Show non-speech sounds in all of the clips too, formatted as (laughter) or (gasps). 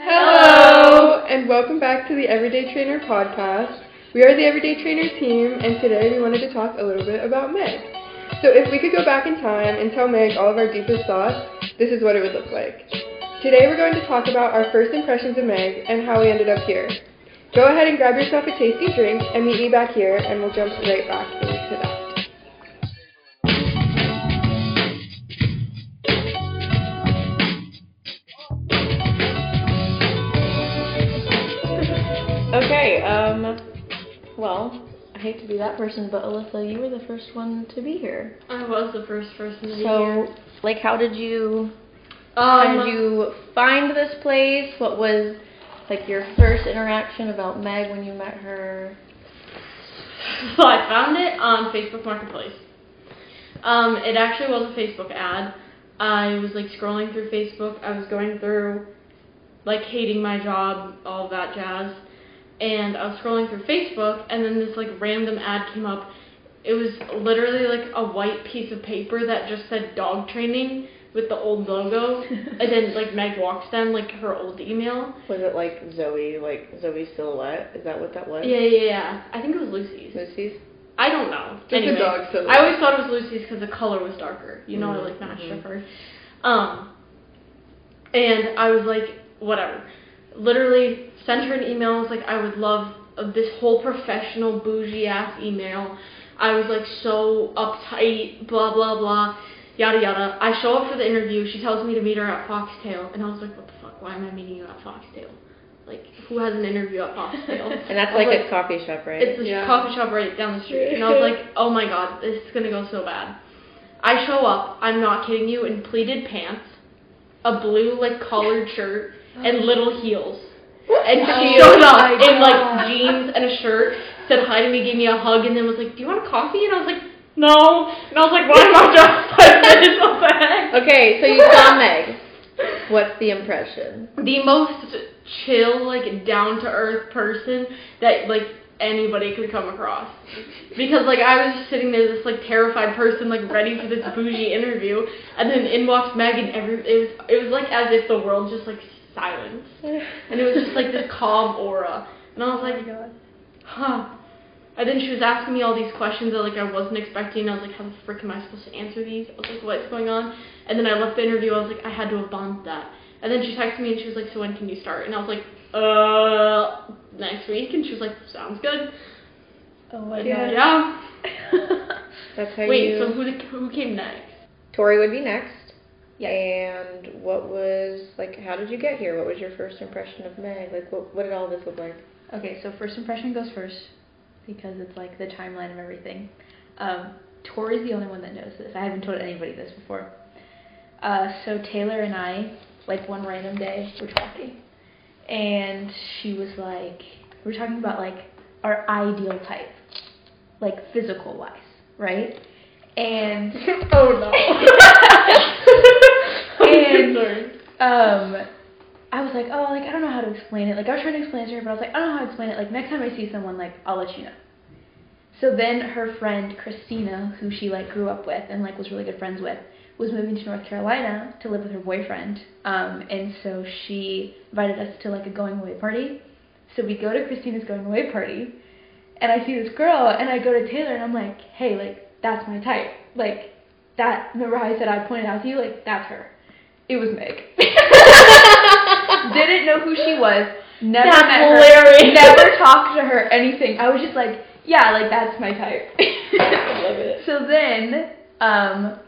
Hello, and welcome back to the Everyday Trainer podcast. We are the Everyday Trainer team, and today we wanted to talk a little bit about Meg. So, if we could go back in time and tell Meg all of our deepest thoughts, this is what it would look like. Today, we're going to talk about our first impressions of Meg and how we ended up here. Go ahead and grab yourself a tasty drink and meet me back here, and we'll jump right back into that. Um, well, I hate to be that person, but Alyssa, you were the first one to be here. I was the first person to be So, like, how did you, how Um, did you find this place? What was, like, your first interaction about Meg when you met her? (laughs) so I found it on Facebook Marketplace. Um, it actually was a Facebook ad. I was like scrolling through Facebook. I was going through like hating my job, all that jazz. And I was scrolling through Facebook and then this like random ad came up. It was literally like a white piece of paper that just said dog training with the old logo. (laughs) and then like Meg walks them like her old email. Was it, like, Zoe, like, Zoe Silhouette? Is that what that was? Yeah, yeah, yeah. I think it was Lucy's. Lucy's? I don't know. Just a anyway, dog silhouette. I always thought it was Lucy's because the color was darker. You know, Mhm, it like matched mhm. her. Um, and I was like, whatever. Literally sent her an email. I was like, I would love uh, this whole professional bougie ass email. I was like so uptight, blah blah blah, yada yada. I show up for the interview. She tells me to meet her at Foxtail, and I was like, what the fuck? Why am I meeting you at Foxtail? Like, who has an interview at Foxtail? (laughs) And that's I was like, a coffee shop, right? it's a Yeah. coffee shop right down the street. And I was like, oh my god, this is gonna go so bad. I show up, I'm not kidding you, in pleated pants, a blue like collared shirt, and little heels. And she Oh showed up in like jeans and a shirt, said hi to me, gave me a hug, and then was like, Do you want a coffee? And I was like, No. And I was like, Why am I dressed like this? What the heck? okay, so you saw Meg. What's the impression? the most chill, like down to earth person that like anybody could come across. Because like I was just sitting there, this like terrified person, like ready for this bougie interview, and then in walks Meg, and every it was it was like as if the world just like silenced, (laughs) and it was just like this calm aura, and I was like, huh. And then she was asking me all these questions that like I wasn't expecting. I was like, how the frick am I supposed to answer these? I was like, what's going on? And then I left the interview. I was like, I had to have bombed that. And then she texted me and she was like, so when can you start? And I was like, uh, next week. And she was like, sounds good. Oh my god. yeah. (laughs) That's how you Wait, you. so who who came next? Tori would be next. Yeah. And what was like? How did you get here? What was your first impression of Meg? Like, what what did all this look like? Okay, so first impression goes first because it's like the timeline of everything. Um, Tori's the only one that knows this. I haven't told anybody this before. Uh, so Taylor and I, like one random day, we're talking, and she was like, we we're talking about like our ideal type, like physical wise, right? And (laughs) oh no, (laughs) And- um, I was like, oh, like I don't know how to explain it. Like I was trying to explain it to her, but I was like, I don't know how to explain it. Like next time I see someone, like I'll let you know. So then her friend Christina, who she like grew up with and like was really good friends with, was moving to North Carolina to live with her boyfriend. Um, and so she invited us to like a going away party. So we go to Christina's going away party, and I see this girl, and I go to Taylor, and I'm like, hey, like that's my type. Like that. Remember how I said I pointed out to you? Like that's her. It was Meg. (laughs) Didn't know who she was. Never That's met her. hilarious. Never talked to her. Anything. I was just like, yeah, like that's my type. (laughs) I love it. So then, um,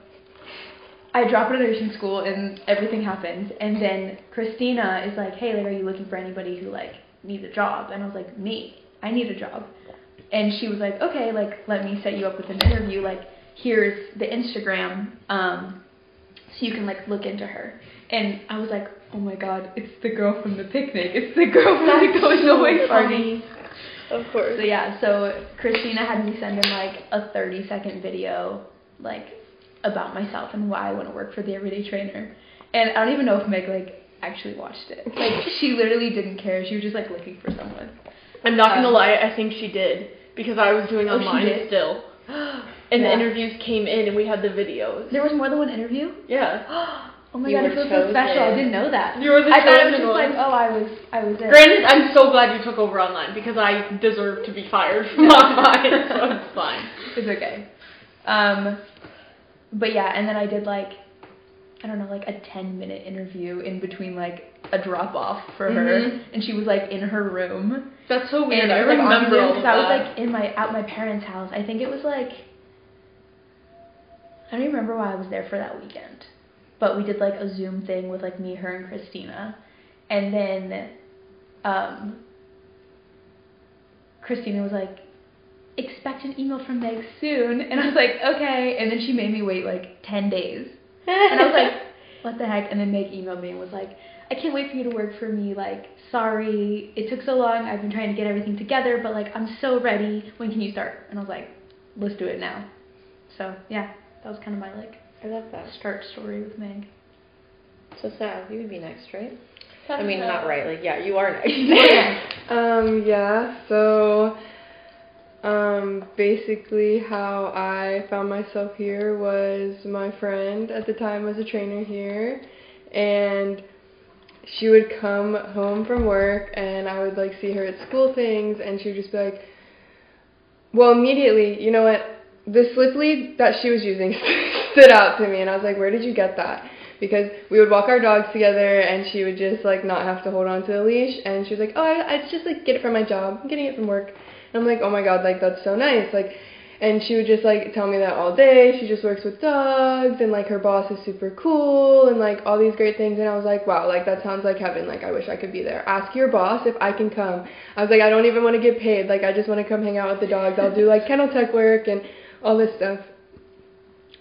I drop out of nursing school and everything happens, and then Christina is like, hey, like, are you looking for anybody who like needs a job? And I was like, me. I need a job. And she was like, okay, like let me set you up with an interview. Like here's the Instagram, um, so you can like look into her. And I was like, oh my god, it's the girl from the picnic. It's the girl from the going away party. Of course. So yeah, so Christina had me send in like a 30 second video, like about myself and why I want to work for the Everyday Trainer. And I don't even know if Meg like actually watched it. Like she literally didn't care. She was just like looking for someone. I'm not gonna Um, lie, I think she did because I was doing Oh, she online did? still, (gasps) and the Yeah. interviews came in and we had the videos. There was more than one interview. Yeah. (gasps) Oh my You god, I were feel so special. I chosen. didn't know that. You were the I thought it was chosen just like, one. oh, I was, I was it. Granted, I'm so glad you took over online because I deserve to be fired from (laughs) online, so it's fine. It's okay. Um, but yeah, and then I did like, I don't know, like a 10 minute interview in between like a drop off for her, Mhm. and she was like in her room. That's so weird. And I like, remember all of I was like in my at my parents' house. I think it was like I don't even remember why I was there for that weekend, but we did like a Zoom thing with like me, her, and Christina, and then um, Christina was like, "Expect an email from Meg soon," and I was like, "Okay," and then she made me wait like ten days, and I was like, (laughs) "What the heck?" And then Meg emailed me and was like, I can't wait for you to work for me. Like, sorry, it took so long. I've been trying to get everything together, but like, I'm so ready. When can you start? And I was like, let's do it now. So yeah, that was kind of my like I love that. start story with Meg. So Sav, you would be next, right? I mean, not right. Like, yeah, you are next. (laughs) Um, yeah, so um, basically how I found myself here was my friend at the time was a trainer here and she would come home from work and I would like see her at school things and she would just be like well immediately you know what the slip lead that she was using (laughs) stood out to me and I was like where did you get that? Because we would walk our dogs together and she would just like not have to hold on to the leash and she was like oh I, I just like get it from my job I'm getting it from work and I'm like oh my god like that's so nice. Like and she would just like tell me that all day. She just works with dogs and like her boss is super cool and like all these great things. And I was like wow like that sounds like heaven. Like I wish I could be there. Ask your boss if I can come. I was like I don't even want to get paid. Like I just want to come hang out with the dogs. I'll do like kennel tech work and all this stuff.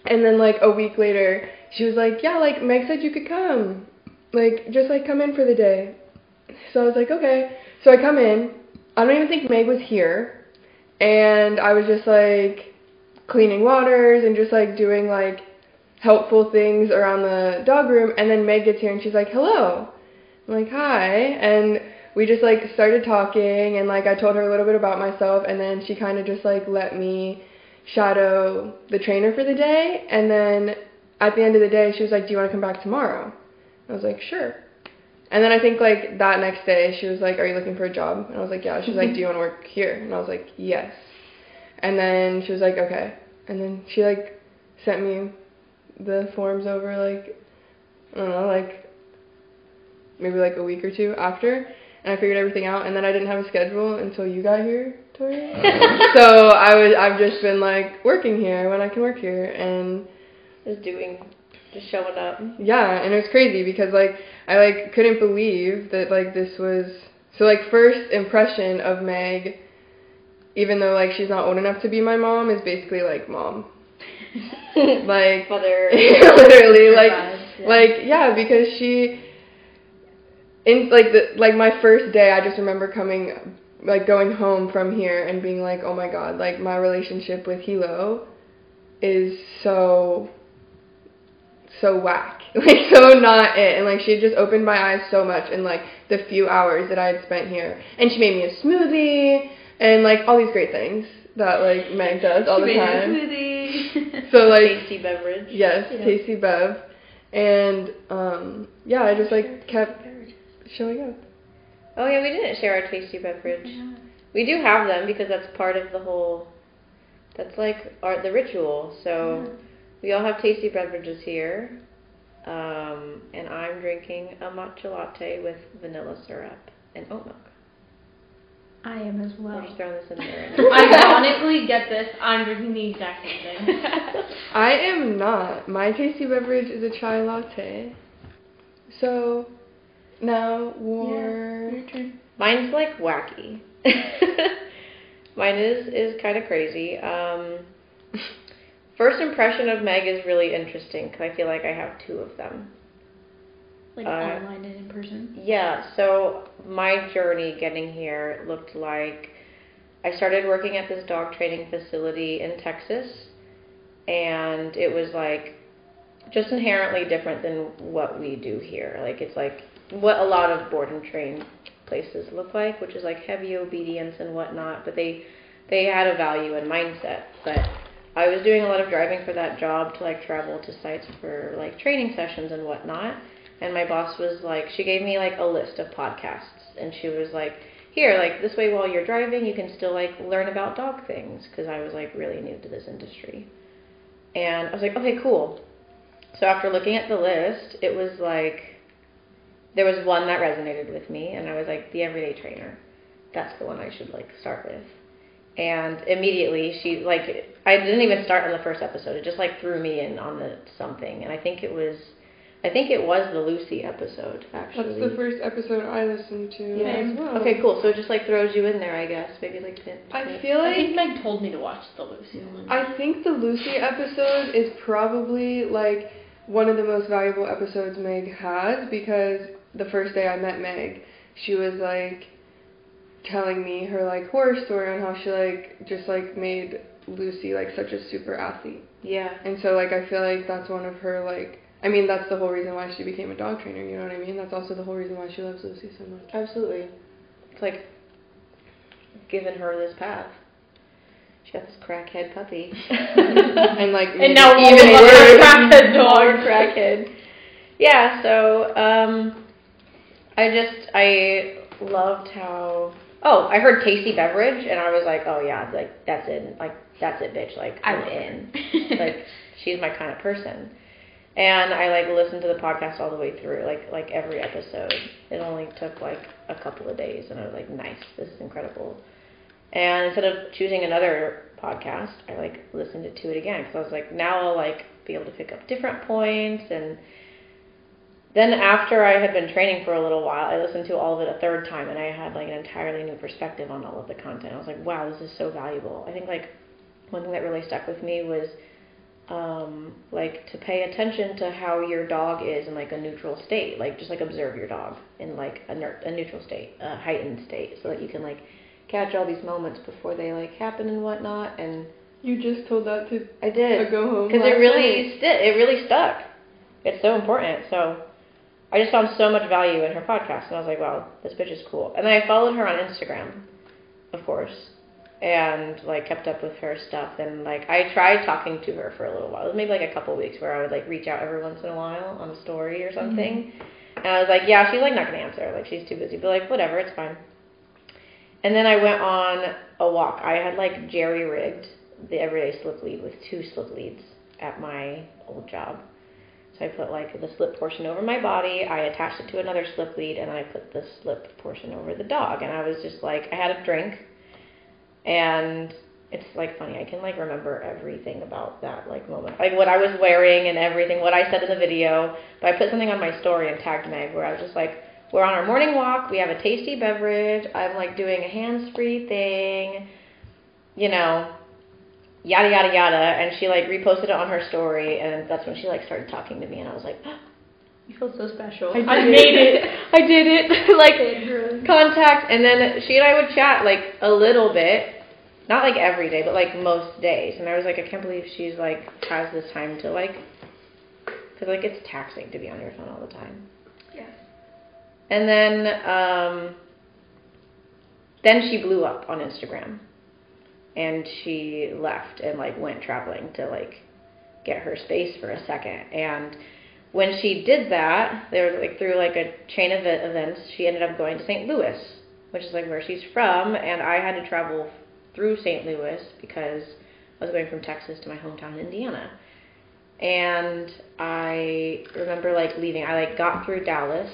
And then like a week later she was like yeah like Meg said you could come. Like just like come in for the day. So I was like okay. So I come in I don't even think Meg was here. And I was just like cleaning waters and just like doing like helpful things around the dog room. And then Meg gets here and she's like hello. I'm like hi. And we just like started talking and like I told her a little bit about myself. And then she kind of just like let me shadow the trainer for the day. And then at the end of the day she was like do you want to come back tomorrow? I was like sure and then I think like that next day she was like, "Are you looking for a job?" And I was like, "Yeah." She was like, mm-hmm. "Do you want to work here?" And I was like, "Yes." And then she was like, "Okay." And then she like sent me the forms over like I don't know, like maybe like a week or two after, and I figured everything out. And then I didn't have a schedule until you got here, Tori. Uh-huh. (laughs) so I was I've just been like working here when I can work here, and Just doing, just showing up. yeah, and it was crazy because like I like couldn't believe that like this was so like first impression of Meg, even though like she's not old enough to be my mom, is basically like mom. (laughs) like Mother. (laughs) literally like vibes, yeah. like yeah because she in like the like my first day I just remember coming like going home from here and being like oh my god like my relationship with Hilo is so so whack (laughs) like so not it and like she had just opened my eyes so much in like the few hours that I had spent here and she made me a smoothie and like all these great things that like Meg does all the time so (laughs) like Tasty beverage. Yes, Yeah. Tasty Bev. And um yeah, I just like kept showing up. Oh yeah, we didn't share our tasty beverage. We do have them because that's part of the whole. That's like our the ritual. So we all have tasty beverages here, um, and I'm drinking a matcha latte with vanilla syrup and oat milk. I am as We're well. just throwing this in there. (laughs) Ironically, get this, I'm drinking the exact same thing. (laughs) I am not. My tasty beverage is a chai latte. So now war Your turn. Mine's like wacky. (laughs) Mine is is kind of crazy. Um, first impression of Meg is really interesting because I feel like I have two of them. Like Uh, online and in person. Yeah, so my journey getting here looked like I started working at this dog training facility in Texas, and it was like just inherently different than what we do here. Like, it's like what a lot of board and train places look like, which is like heavy obedience and whatnot, but they they had a value and mindset. But I was doing a lot of driving for that job to like travel to sites for like training sessions and whatnot. And my boss was like, she gave me like a list of podcasts, and she was like, here, like this way while you're driving, you can still like learn about dog things because I was like really new to this industry. And I was like, okay, cool. So after looking at the list, it was like there was one that resonated with me, and I was like, the everyday trainer. That's the one I should like start with. And immediately she like I didn't even start on the first episode. It just like threw me in on the something, and I think it was I think it was the Lucy episode actually. That's the first episode I listened to Yeah. as well. Okay, cool. So it just like throws you in there, I guess. Maybe like pin. I feel I like think Meg told me to watch the Lucy one. I think the Lucy episode is probably like one of the most valuable episodes Meg has because the first day I met Meg, she was like telling me her like horror story on how she like just like made Lucy like such a super athlete. Yeah. And so like I feel like that's one of her like I mean that's the whole reason why she became a dog trainer, you know what I mean? That's also the whole reason why she loves Lucy so much. Absolutely. It's like giving her this path. She got this crackhead puppy. (laughs) And like (laughs) And now even worse. crackhead dog. (laughs) crackhead. Yeah, so um I just I loved how oh, I heard tasty beverage and I was like, Oh yeah, like that's it like that's it bitch, like I'm in. like she's my kind of person. And I like listened to the podcast all the way through, like like every episode. It only took like a couple of days, and I was like, nice, this is incredible. And instead of choosing another podcast, I like listened to it again because I was like, now I'll like be able to pick up different points. And then after I had been training for a little while, I listened to all of it a third time, and I had like an entirely new perspective on all of the content. I was like, wow, this is so valuable. I think like one thing that really stuck with me was um, like to pay attention to how your dog is in like a neutral state, like just like observe your dog in like a, ner- a neutral state, a heightened state, so that you can like catch all these moments before they like happen and whatnot. And You just told that to I did a go home because it really sti- it really stuck. It's so important. So I just found so much value in her podcast, and I was like, wow, this bitch is cool. And then I followed her on Instagram, of course, and like kept up with her stuff. And like I tried talking to her for a little while. It was maybe like a couple weeks where I would like reach out every once in a while on a story or mm-hmm. something. And I was like, yeah, she's like not gonna answer. Like she's too busy. But like whatever, it's fine. And then I went on a walk. I had like jerry rigged the everyday slip lead with two slip leads at my old job. So I put like the slip portion over my body, I attached it to another slip lead, and I put the slip portion over the dog. And I was just like, I had a drink, and it's like funny. I can like remember everything about that like moment, like what I was wearing and everything, what I said in the video. But I put something on my story and tagged Meg where I was just like, we're on our morning walk, we have a tasty beverage, I'm like doing a hands-free thing, you know, yada yada yada. And she like reposted it on her story. And that's when she like started talking to me. And I was like oh, You feel so special. I (laughs) made it. I did it. (laughs) Like contact and then she and I would chat like a little bit. Not like every day but like most days. And I was like I can't believe she's like has this time to like because like it's taxing to be on your phone all the time. Yes. and then um then she blew up on Instagram. And she left and like went traveling to like get her space for a second. And when she did that they were like through like a chain of events she ended up going to st louis which is like where she's from and i had to travel through st louis because i was going from texas to my hometown in indiana and i remember like leaving i like got through dallas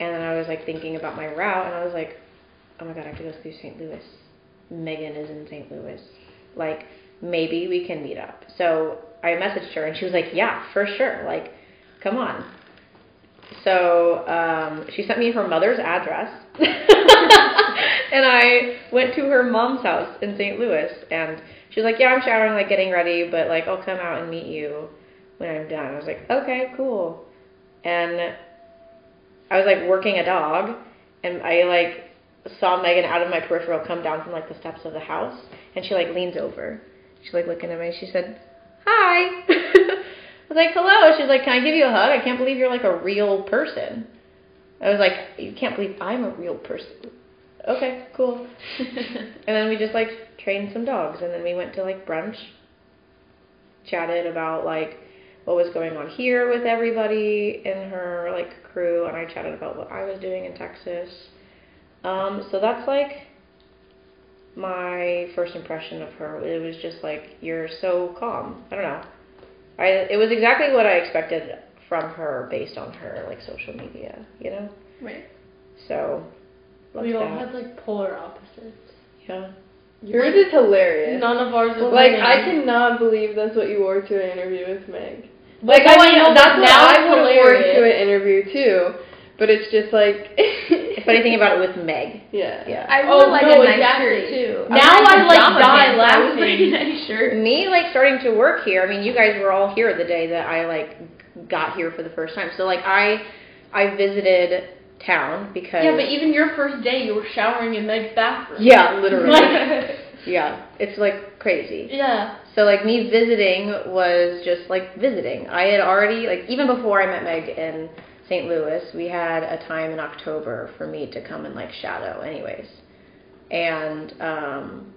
and then i was like thinking about my route and i was like oh my god i have to go through st louis Megan is in St. Louis. Like, maybe we can meet up. So I messaged her and she was like, yeah, for sure. Like, come on. So um, she sent me her mother's address. (laughs) and I went to her mom's house in St. Louis. And she's like, yeah, I'm showering, like getting ready, but like I'll come out and meet you when I'm done. I was like, okay, cool. And I was like working a dog and I like saw Megan out of my peripheral come down from like the steps of the house, and she like leans over. She's like looking at me. She said, "Hi." (laughs) I was like, "Hello." She's like, "Can I give you a hug? I can't believe you're like a real person." I was like, "You can't believe I'm a real person." Okay, cool. (laughs) and then we just like trained some dogs, and then we went to like brunch, chatted about like what was going on here with everybody in her like crew, and I chatted about what I was doing in Texas. Um, so that's like my first impression of her. It was just like you're so calm. I don't know. I it was exactly what I expected from her based on her like social media, you know. Right. So We all that. had like polar opposites. yeah. Yours is hilarious. None of ours was like winning. I cannot believe that's what you wore to an interview with Meg. But Like no, I mean, know, that's but what I it's would have worn to an interview too. But it's just like. Funny thing about it with Meg. (laughs) Yeah. Yeah. I Oh, wore like no, a nice exactly. shirt too. Now was I, like, pajama die pants, but I was wearing a laughing. (laughs) nice shirt. Me like starting to work here. I mean, you guys were all here the day that I like got here for the first time. So like I I visited town because Yeah, but even your first day, you were showering in Meg's bathroom. Yeah, literally. (laughs) Yeah, it's like crazy. yeah. So like me visiting was just like visiting. I had already like even before I met Meg in St. Louis, we had a time in October for me to come and like shadow anyways. And um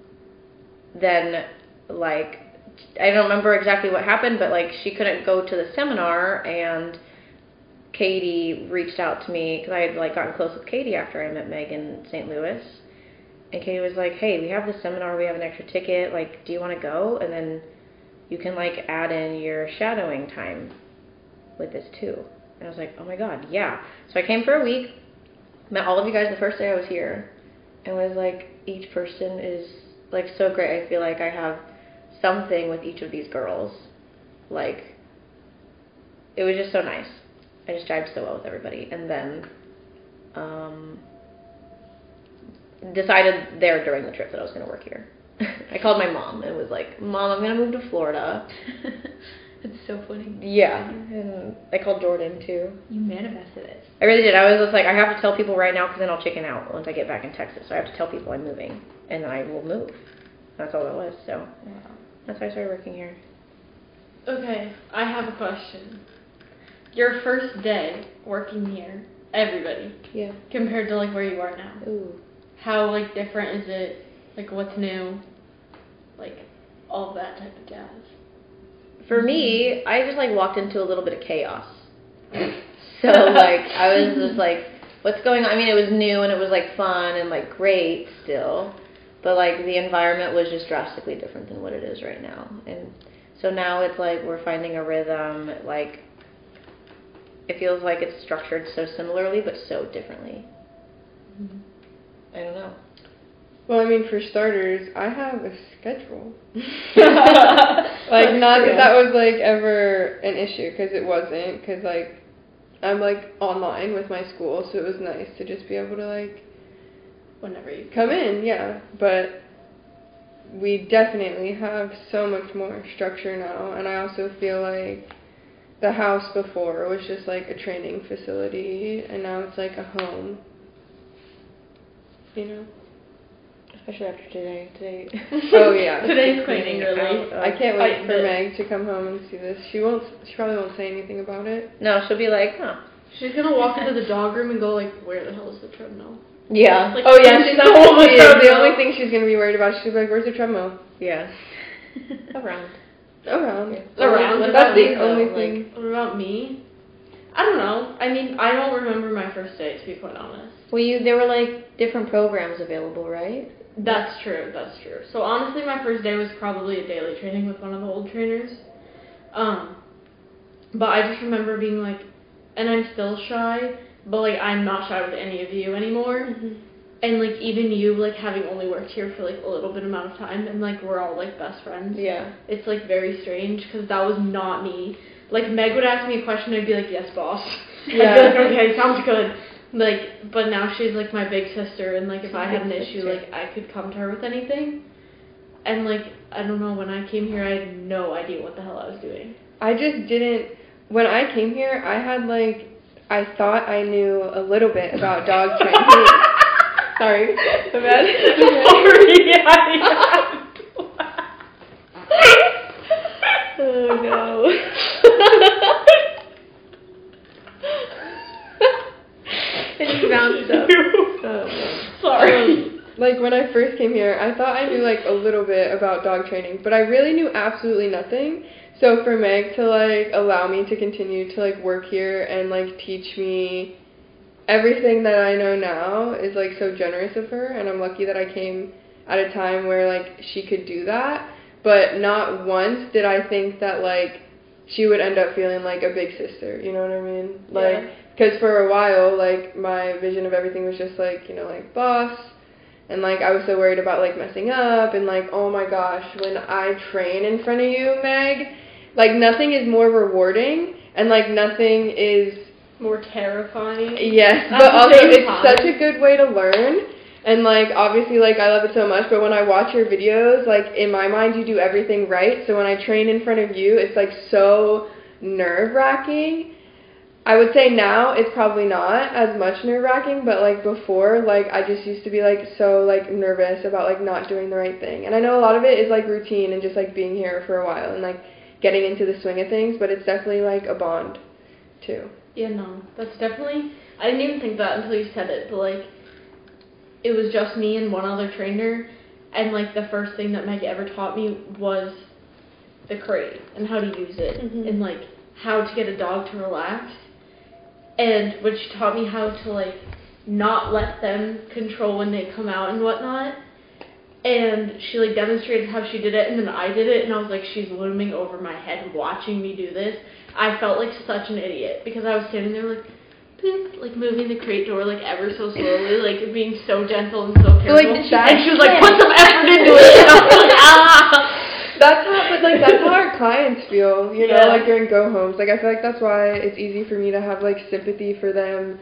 then like I don't remember exactly what happened, but like she couldn't go to the seminar and Katie reached out to me because I had like gotten close with Katie after I met Meg in St. Louis. And Katie was like, "Hey, we have this seminar. We have an extra ticket. Like, do you want to go? And then you can like add in your shadowing time with this too." And I was like, "Oh my god, yeah!" So I came for a week, met all of you guys the first day I was here, and was like, each person is like so great. I feel like I have something with each of these girls. Like, it was just so nice. I just jived so well with everybody, and then. Um, decided there during the trip that I was going to work here. (laughs) I called my mom and was like, "Mom, I'm going to move to Florida." (laughs) It's so funny. Yeah, and I called Jordan too. You manifested it. I really did. I was just like, I have to tell people right now because then I'll chicken out once I get back in Texas. So I have to tell people I'm moving, and then I will move. That's all it was. So Wow. that's why I started working here. Okay, I have a question. Your first day working here, everybody, Yeah. compared to like where you are now, Ooh. how like different is it? Like what's new? Like all that type of jazz. For me, I just like walked into a little bit of chaos. So (laughs) like I was just like, what's going on? I mean, it was new and it was like fun and like great still, but like the environment was just drastically different than what it is right now. And so now it's like we're finding a rhythm. Like it feels like it's structured so similarly but so differently. Mm-hmm. I don't know. Well, I mean, for starters, I have a schedule. (laughs) like, not that that was like ever an issue because it wasn't. Because like, I'm like online with my school, so it was nice to just be able to like Whenever you come in, yeah. But we definitely have so much more structure now, and I also feel like the house before was just like a training facility, and now it's like a home. You know. Especially after today. Today. (laughs) Oh, yeah. Today's cleaning really. Out. I oh. can't wait for the- Meg to come home and see this. She won't. She probably won't say anything about it. No, she'll be like, huh. She's gonna walk into the dog room and go like, "Where the hell is the treadmill?" Yeah. Like, Oh yeah, she's the not whole the, the only thing she's gonna be worried about. She's like, "Where's the treadmill?" Yeah. (laughs) Around. Around. Yeah. Around. What That's about the you, though? only Like- thing. What about me? I don't know. I mean, I don't remember my first day to be quite honest. Well, you there were like different programs available, right? That's true. That's true. So honestly, my first day was probably a daily training with one of the old trainers. Um, but I just remember being like, and I'm still shy, but like I'm not shy with any of you anymore. And like even you, like having only worked here for like a little bit amount of time, and like we're all like best friends. Yeah. It's like very strange because that was not me. Like Meg would ask me a question, I'd be like, "Yes, boss." Yeah. (laughs) I'd be like, "Okay, sounds good." Like, but now she's like my big sister, and like if I had an issue, like I could come to her with anything. And like I don't know, when I came here, I had no idea what the hell I was doing. I just didn't. When I came here, I had like, I thought I knew a little bit about dog (laughs) training. Sorry, my bad. Sorry, I (laughs) Oh no. and you bounced up. Oh, no. Sorry. Like when I first came here, I thought I knew like a little bit about dog training, but I really knew absolutely nothing. So for Meg to like allow me to continue to like work here and like teach me everything that I know now is like so generous of her and I'm lucky that I came at a time where like she could do that. But not once did I think that like she would end up feeling like a big sister, you know what I mean? Like because for a while like my vision of everything was just like, you know, like boss and like I was so worried about like messing up and like oh my gosh, when I train in front of you, Meg, like nothing is more rewarding and like nothing is More terrifying. Yes, At but also it's time. such a good way to learn. And like obviously like I love it so much, but when I watch your videos, like in my mind you do everything right. So when I train in front of you, it's like so nerve wracking. I would say now it's probably not as much nerve wracking, but like before, like I just used to be like so like nervous about like not doing the right thing. And I know a lot of it is like routine and just like being here for a while and like getting into the swing of things, but it's definitely like a bond too. Yeah, no, that's definitely. I didn't even think that until you said it, but like, it was just me and one other trainer, and like the first thing that Meg ever taught me was the crate and how to use it, Mhm. and like how to get a dog to relax, and when she taught me how to like not let them control when they come out and whatnot. And she like demonstrated how she did it, and then I did it, and I was like, she's looming over my head, watching me do this. I felt like such an idiot because I was standing there like, boop, like moving the crate door like ever so slowly, like being so gentle and so careful. like, and she was like, put some effort into it. (laughs) And I was like, ah. That's how, but like that's how (laughs) our clients feel, you know, Yeah. like during go homes. Like I feel like that's why it's easy for me to have like sympathy for them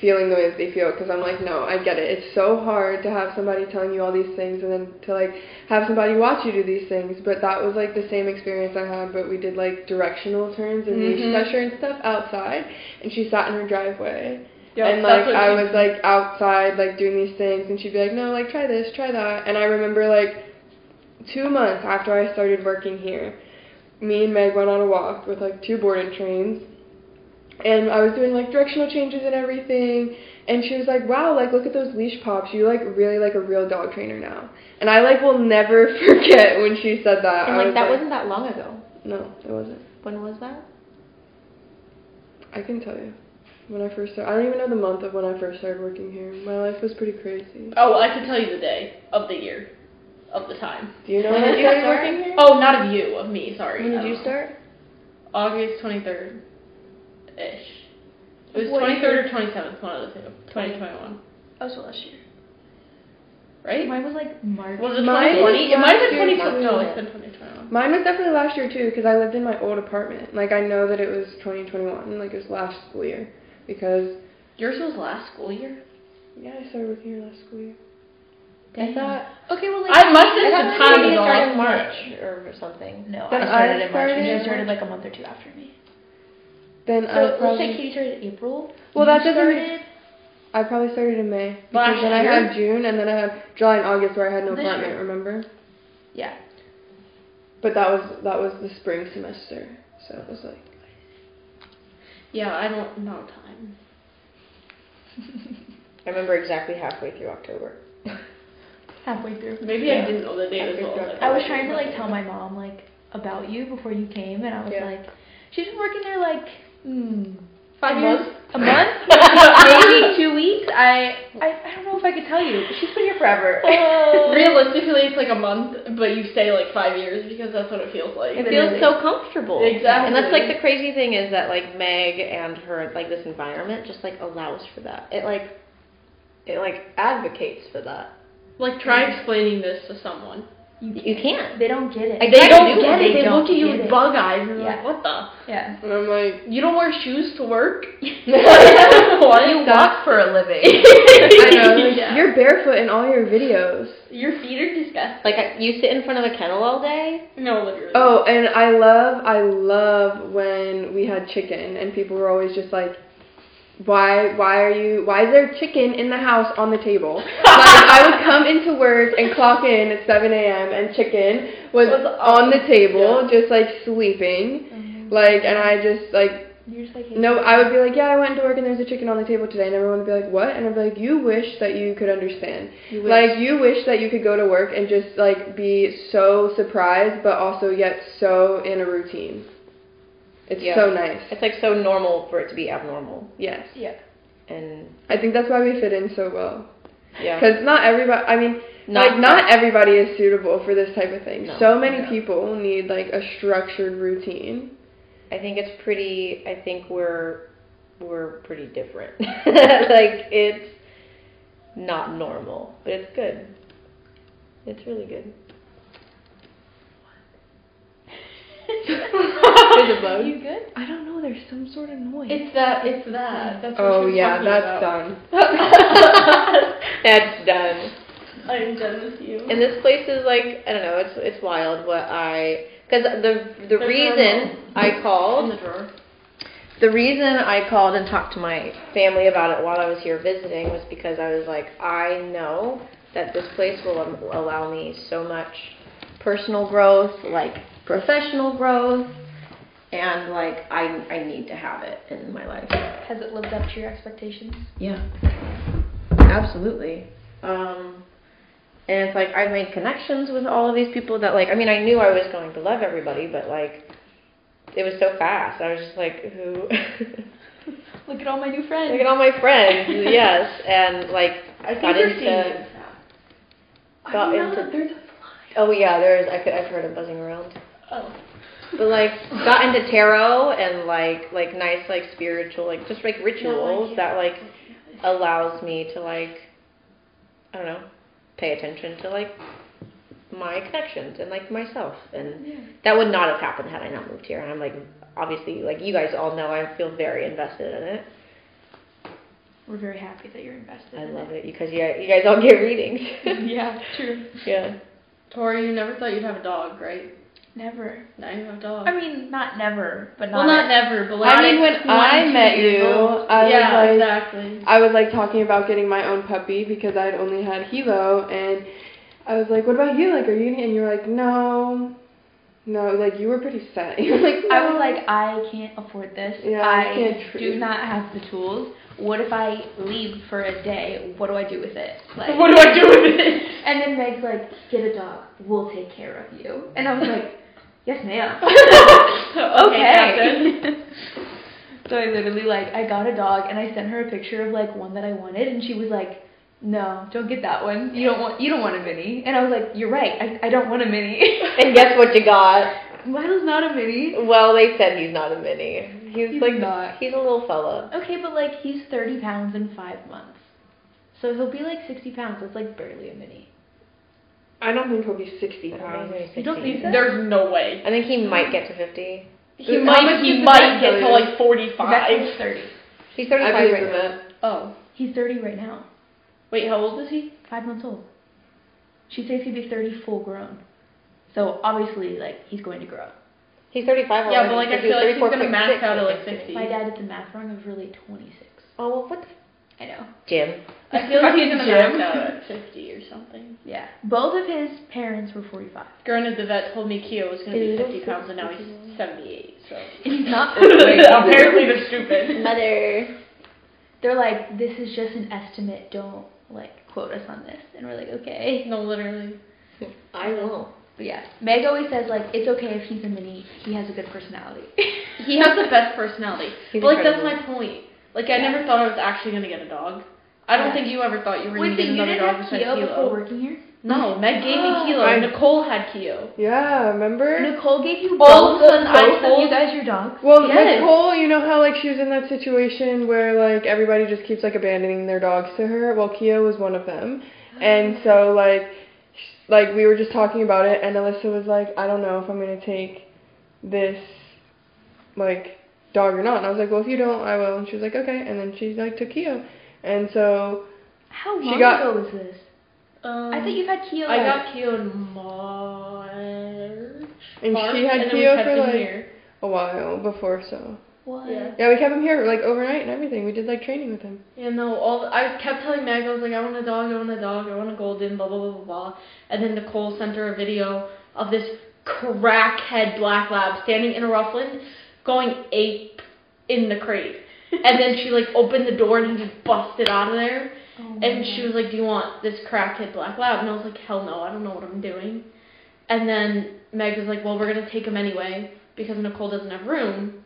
feeling the way that they feel because I'm like, no, I get it. It's so hard to have somebody telling you all these things and then to like have somebody watch you do these things. But that was like the same experience I had, but we did like directional turns and leash Mhm. pressure and stuff outside, and she sat in her driveway. Yep, and like I was like outside like doing these things and she'd be like, No, like try this, try that and I remember like two months after I started working here, me and Meg went on a walk with like two board and trains and I was doing like directional changes and everything and she was like, Wow, like look at those leash pops, you like really like a real dog trainer now and I like will never (laughs) forget when she said that. And like was that wasn't that long ago. No, it wasn't. When was that? I can tell you. When I first started I don't even know the month of when I first started working here. My life was pretty crazy. Oh, I can tell you the day of the year, of the time. Do you know When when (laughs) did you started start? working here? Oh, not of you, of me. Sorry. When did you know. start? August twenty third, ish. It was twenty third or twenty seventh, one of the two. Twenty twenty one, Oh, so last year. right? Mine was like March. Was it Mine twenty twenty? was It might have been year, twenty No, it's been twenty twenty one. Mine was definitely last year too, because I lived in my old apartment. Like I know that it was 2021, like it was last school year, because Yours was last school year. yeah, I started working here last school year. I thought Okay, well, like I must have thought the maybe time it is started in March or something. no, Then I started I in March, and started- she started like a month or two after me. Then So I let's say probably Katie started in April. Well, you that doesn't- started I probably started in May because Last then I year? had June and then I had July and August where I had no This apartment. year. Remember? Yeah. But that was that was the spring semester, so it was like Yeah, I don't know time. (laughs) I remember exactly halfway through October. Halfway through. Maybe Yeah. I didn't know the date as well. as I was trying to like tell my mom like about you before you came, and I was Yeah. like, she's been working there like hmm, Five a years? month, a month, (laughs) maybe two weeks. I, I I don't know if I could tell you. She's been here forever. (laughs) Realistically, it's like a month, but you stay like five years because that's what it feels like. It feels so comfortable. Exactly. And that's like the crazy thing is that like Meg and her like this environment just like allows for that. It like it like advocates for that. Like, try explaining this to someone. You can't. They don't get it. I They tried to don't do get it. it. They look at you with it. bug eyes and Yeah. like, what the? Yeah. and I'm like You don't wear shoes to work? (laughs) (laughs) What? You walk for a living. (laughs) I know like, Yeah. you're barefoot in all your videos. Your feet are disgusting. Like you sit in front of a kennel all day. No, literally. Oh, and I love, I love when we had chicken and people were always just like, why, why are you, why is there chicken in the house on the table? (laughs) like I would come into work and clock in at 7 a.m. and chicken was Was on the table, yeah. just like sleeping, mm-hmm. like, and I just like You're just like, hey, No, I would be like, yeah, I went to work and there's a chicken on the table today, and everyone would be like, what? And I'd be like, you wish that you could understand. You wish. Like, you wish that you could go to work and just like be so surprised, but also yet so in a routine. It's Yeah. so nice. It's like so normal for it to be abnormal, Yes, Yeah. and I think that's why we fit in so well. yeah, Because not everybody, I mean, Not- like not everybody is suitable for this type of thing. No. so many No. people need like a structured routine. I think it's pretty. I think we're we're pretty different. (laughs) like it's not normal, but it's good. It's really good. (laughs) There's a bug. You good? I don't know. There's some sort of noise. It's that. It's that. That's oh, what oh she was yeah, talking that's about. done. (laughs) (laughs) That's done. I'm done with you. And this place is like I don't know. It's it's wild. What I because the the There's reason normal. I in called the drawer. The reason I called and talked to my family about it while I was here visiting was because I was like, I know that this place will allow me so much personal growth, like professional growth, and like I I need to have it in my life. Has it lived up to your expectations? Yeah, absolutely. Um, and it's like I've made connections with all of these people that like I mean I knew I was going to love everybody, but like it was so fast. I was just like, who? (laughs) Look at all my new friends. Look at all my friends, yes, and like I got into seeing it now. got into. there's a Oh yeah, there's I could I've heard it buzzing around. Oh. But like got into tarot and like like nice like spiritual like just like rituals that like allows me to like I don't know pay attention to like my connections and like myself and that would not have happened had I not moved here and I'm like obviously like you guys all know I feel very invested in it. We're very happy that you're invested. I in love it because you you guys all get readings. (laughs) yeah, true. yeah. Tori, you never thought you'd have a dog, right? Never. You have a dog. I mean, not never, but not. well, not never, but like. I mean, when I met you. I was yeah, like- exactly. I was like talking about getting my own puppy because I had only had Hilo, and I was like, "What about you? Like, are you?" gonna-" And you were like, "No, no." Like, you were pretty set. (laughs) You were like, I was like, I can't afford this. Yeah, I I can't do not have the tools. What if I leave for a day? What do I do with it? Like, (laughs) What do I do with it? (laughs) And then Meg's like, get a dog. We'll take care of you. And I was like, yes, ma'am. (laughs) okay, (laughs) so I literally like I got a dog and I sent her a picture of like one that I wanted and she was like, no, don't get that one. You don't want you don't want a mini. And I was like, you're right. I, I don't want a mini. (laughs) And guess what you got? Milo's not a mini. Well, they said he's not a mini. He's, He's like not. he's a little fella. Okay, but like he's 30 pounds in five months. So he'll be like 60 pounds. That's like barely a mini. I don't think he'll be sixty pounds. think he's You don't 60. think there's no way. I think he might get to 50. He How might he might get to you? like That's 45. 30. He's 35 believe right now. Oh. He's 30 right now. Wait, how old is he? Five months old. She says he'd be 30 full grown. So obviously, like, he's going to grow. He's 35 already. Yeah, but, like, I feel like he's gonna max out at, like, I think. 50. My dad did the math wrong. It was really 26. Oh, well, what the I know. Jim? I feel like he's max Jim. out (laughs) at 50 or something. Yeah. Both of his parents were 45. Granted, the vet told me Keo was gonna be 50 pounds, and now he's 78. So And he's not (laughs) apparently they're stupid. (laughs) Mother. They're like, this is just an estimate. Don't, like, quote us on this. And we're like, okay. No, literally. I won't. But yeah. Meg always says, like, it's okay if he's a mini. He has a good personality. He has the best personality. He's but like that's my point. Like I never thought I was actually gonna get a dog. I don't Yeah. think you ever thought you were Wait, gonna get you another dog besides Keo Kilo. before working here? No, Meg gave me (gasps) Kilo. I- Nicole had Keo. Yeah, remember? Nicole gave you All of both, a sudden, I told- you guys your dogs? Well, Yes. Nicole, you know how like she was in that situation where like everybody just keeps like abandoning their dogs to her. Well, Kia was one of them, and oh. so like, sh- like we were just talking about it, and Alyssa was like, I don't know if I'm gonna take this, like, dog or not. And I was like, well, if you don't, I will. And she was like, okay. And then she like took Kia, and so How She long got- ago was this? Um, I think you've had Keo. I got Keo in March. and March, she had and then we Kia kept for like here. a while before. So What? Yeah. yeah, we kept him here like overnight and everything. We did like training with him. Yeah, no, all I kept telling Meg, I was like, I want a dog, I want a dog, I want a golden, blah blah blah blah blah. And then Nicole sent her a video of this crackhead black lab standing in a Ruff Land, going ape in the crate. (laughs) and then she like opened the door and he just busted out of there. Oh And she was like, "Do you want this crackhead black lab?" And I was like, "Hell no, I don't know what I'm doing." And then Meg was like, "Well, we're gonna take him anyway because Nicole doesn't have room.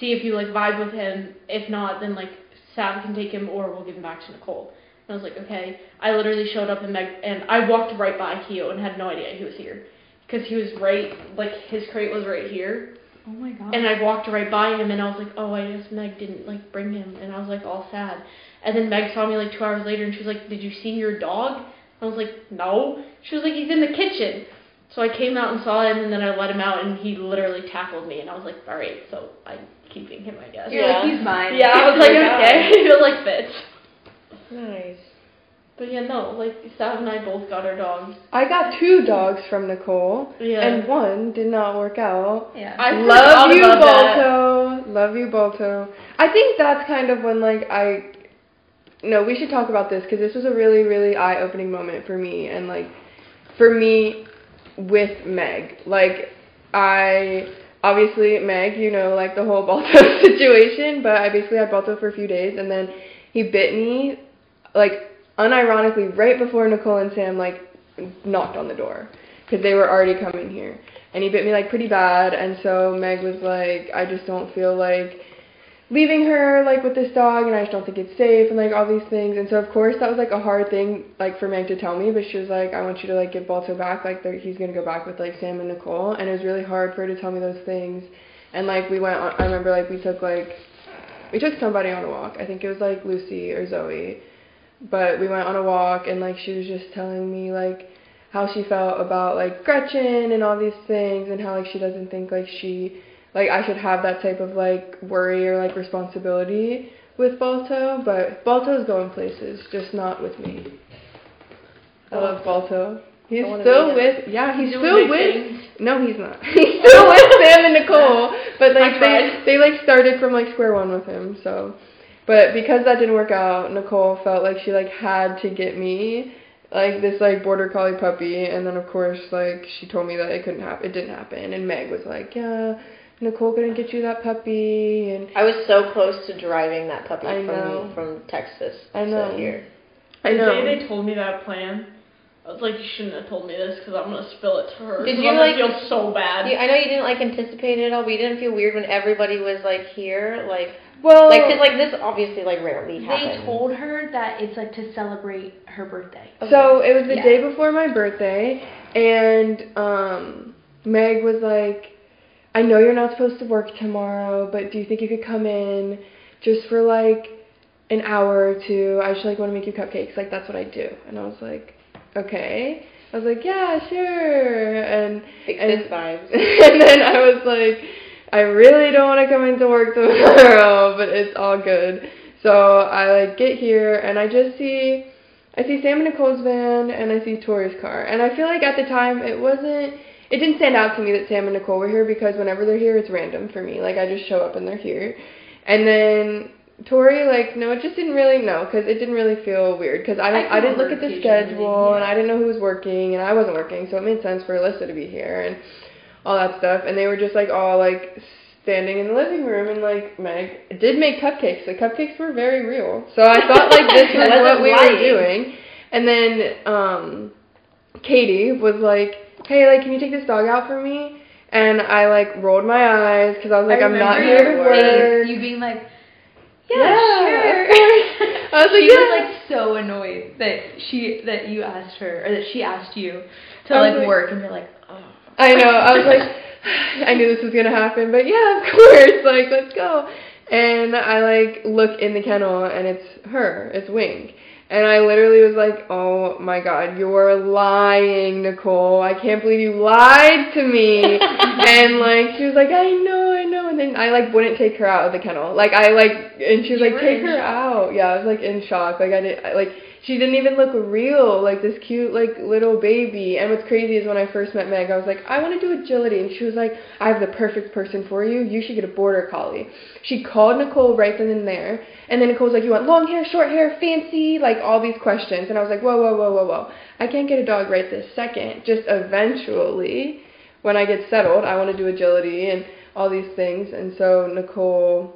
See if you like vibe with him. If not, then like Sav can take him, or we'll give him back to Nicole." And I was like, "Okay." I literally showed up and Meg and I walked right by Keo and had no idea he was here because he was right like his crate was right here. Oh my god. And I walked right by him and I was like, oh, I guess Meg didn't like bring him. And I was like all sad. And then Meg saw me like two hours later and she was like, did you see your dog? I was like, no. She was like, he's in the kitchen. So I came out and saw him and then I let him out and he literally tackled me. And I was like, all right, so I'm keeping him, I guess. You're Yeah. like, he's mine. Yeah, I was (laughs) like, okay, I feel (laughs) like fits. Nice. But yeah, no, like Sav and I both got our dogs. I got two dogs from Nicole, Yeah. and one did not work out. Yeah. I Love you, about that. Balto. Love you, Balto. I think that's kind of when like I. No, we should talk about this because this was a really, really eye-opening moment for me, and like, for me, with Meg. Like, I obviously Meg, you know, like the whole (laughs) Balto (laughs) situation, but I basically had Balto for a few days, and then he bit me, like unironically, right before Nicole and Sam like knocked on the door. Because they were already coming here. And he bit me like pretty bad. And so Meg was like I just don't feel like leaving her like with this dog. And I just don't think it's safe. And like all these things. And so of course that was like a hard thing like for Meg to tell me. But she was like I want you to like give Balto back. Like he's gonna go back with like Sam and Nicole. And it was really hard for her to tell me those things. And like we went on I remember like we took like we took somebody on a walk. I think it was like Lucy or Zoe but we went on a walk and like she was just telling me like how she felt about like Gretchen and all these things and how like she doesn't think like she like I should have that type of like worry or like responsibility with Balto, but Balto's going places, just not with me. I love Balto. He's still with yeah, he's Doing still with things. no, he's not. (laughs) He's still (laughs) with Sam and Nicole, but like they they like started from like square one with him. So, but because that didn't work out, Nicole felt like she like had to get me like this like border collie puppy, and then of course like she told me that it couldn't happen. It didn't happen, and Meg was like, yeah. Nicole couldn't get you that puppy, and I was so close to driving that puppy I from know. from Texas I know. to here. I The know. day they told me that plan, I was like, you shouldn't have told me this because I'm gonna spill it to her. Did 'cause you, I'm like- feel so bad? You, I know you didn't like anticipate it at all, but you didn't feel weird when everybody was like here, like well, like 'cause, like this obviously like rarely They told her that it's like to celebrate her birthday. So it was the Yeah. day before my birthday, and um, Meg was like, "I know you're not supposed to work tomorrow, but do you think you could come in just for like an hour or two? I just like want to make you cupcakes. Like that's what I do." And I was like, "Okay." I was like, "Yeah, sure." And and, vibes. (laughs) and then I was like, I really don't want to come into work tomorrow, (laughs) but it's all good. So I like get here and I just see, I see Sam and Nicole's van and I see Tori's car. And I feel like at the time it wasn't, it didn't stand out to me that Sam and Nicole were here because whenever they're here, it's random for me. Like I just show up and they're here. And then Tori, like, no, it just didn't really, no, because it didn't really feel weird. Because I, I didn't, I didn't look at the schedule and. I didn't know who was working and I wasn't working, so it made sense for Alyssa to be here and all that stuff. And they were just like all like standing in the living room and like Meg did make cupcakes. The cupcakes were very real. So I thought like this (laughs) was what we were doing. And then um Katie was like, "Hey, like, can you take this dog out for me?" And I like rolled my eyes because I was like, I "I'm not here to work." You being like, yeah, Yeah, sure. (laughs) I was like, she "Yeah." was like so annoyed that she that you asked her or that she asked you to like like- work and you're like, oh. I know. I was like, (sighs) I knew this was gonna happen, but yeah, of (laughs) course. Like, let's go. And I like look in the kennel, and it's her. It's Wink. And I literally was like, oh my god, you're lying, Nicole. I can't believe you lied to me. (laughs) and like, she was like, I know, I know. And then I like wouldn't take her out of the kennel. Like, I like, and she was You like, take her shock. out. Yeah, I was like in shock. Like, I did, I, like, she didn't even look real, like this cute, like little baby. And what's crazy is when I first met Meg, I was like, I want to do agility, and she was like, I have the perfect person for you. You should get a border collie. She called Nicole right then and there, and then Nicole's like, you want long hair, short hair, fancy, like all these questions, and I was like, whoa, whoa, whoa, whoa, whoa. I can't get a dog right this second. Just eventually, when I get settled, I want to do agility and all these things. And so Nicole